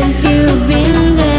since you've been there.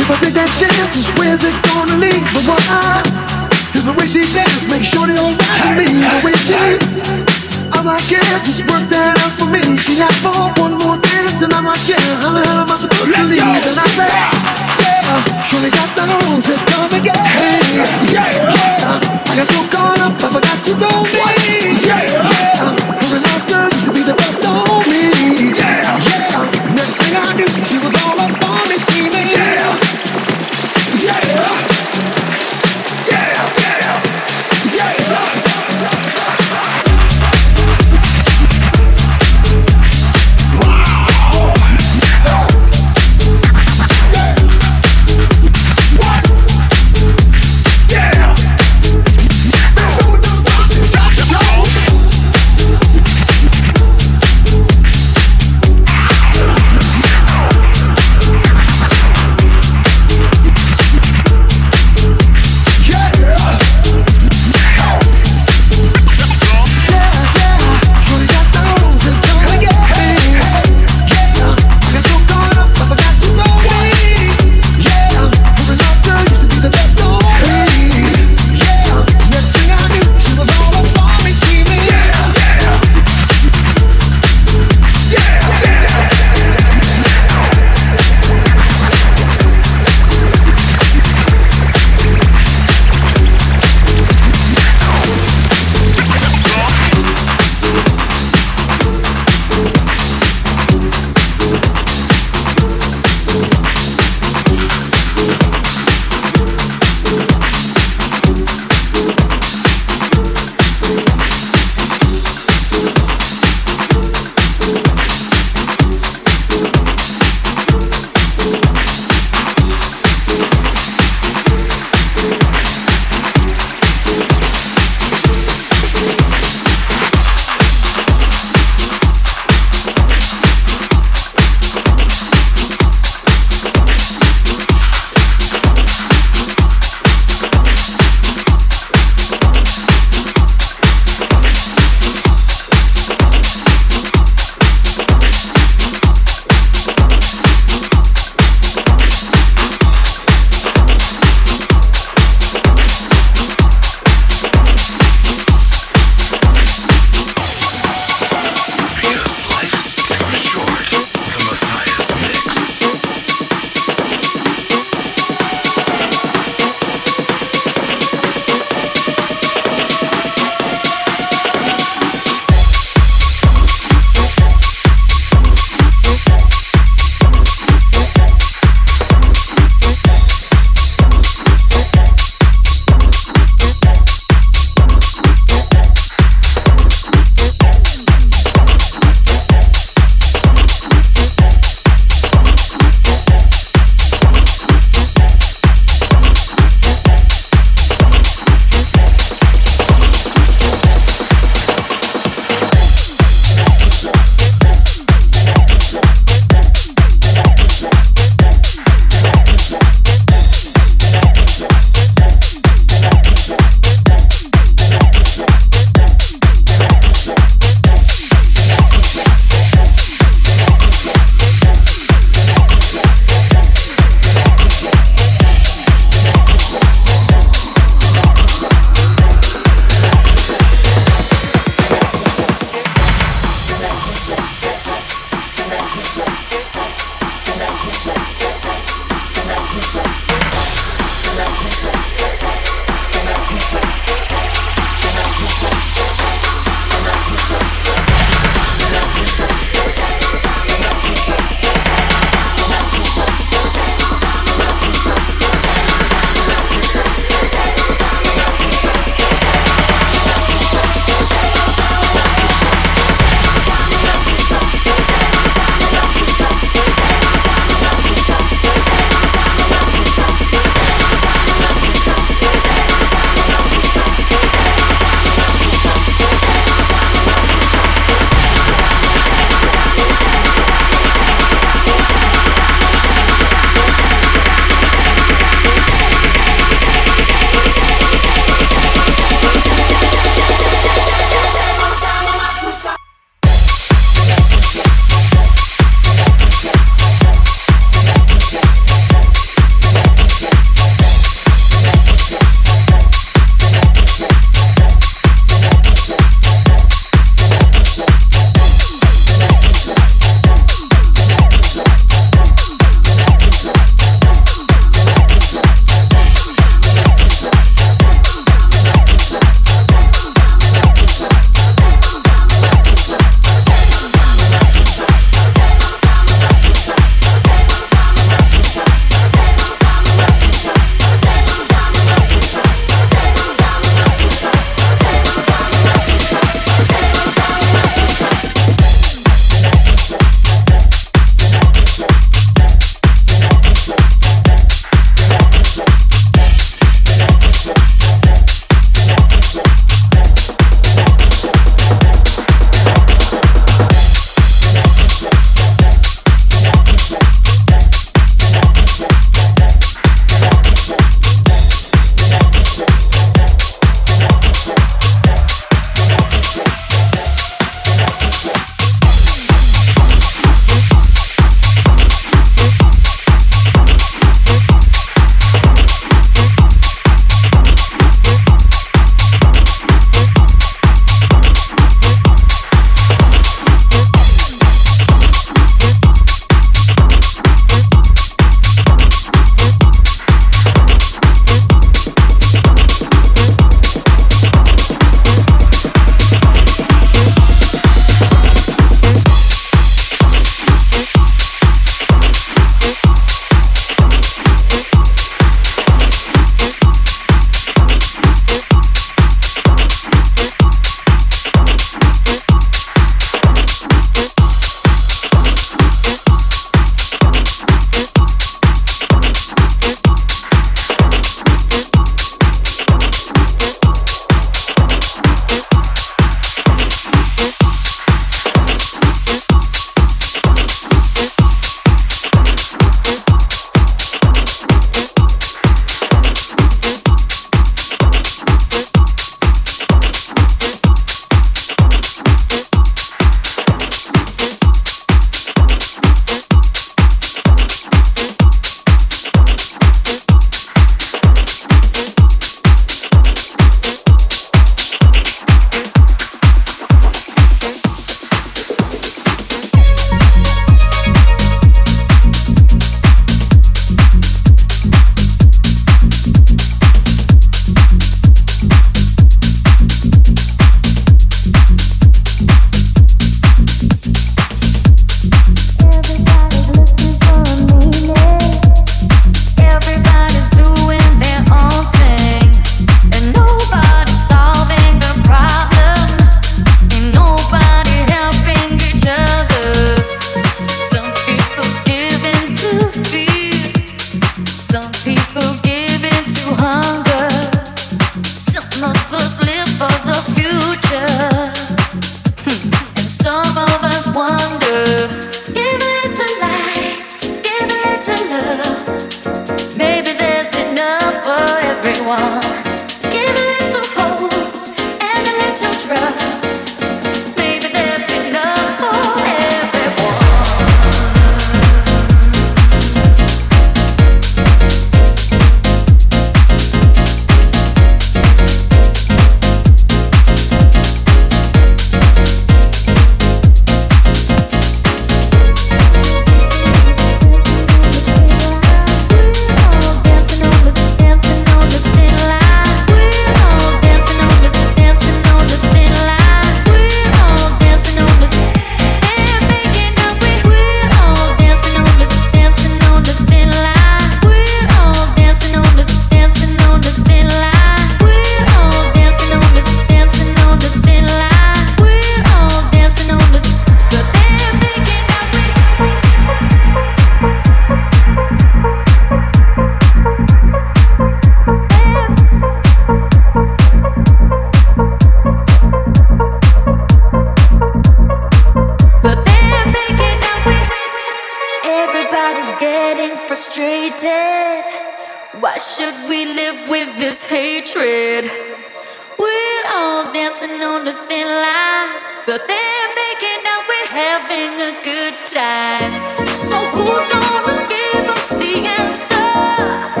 Dancing on the thin line, but they're making out we're having a good time. So who's gonna give us the answer?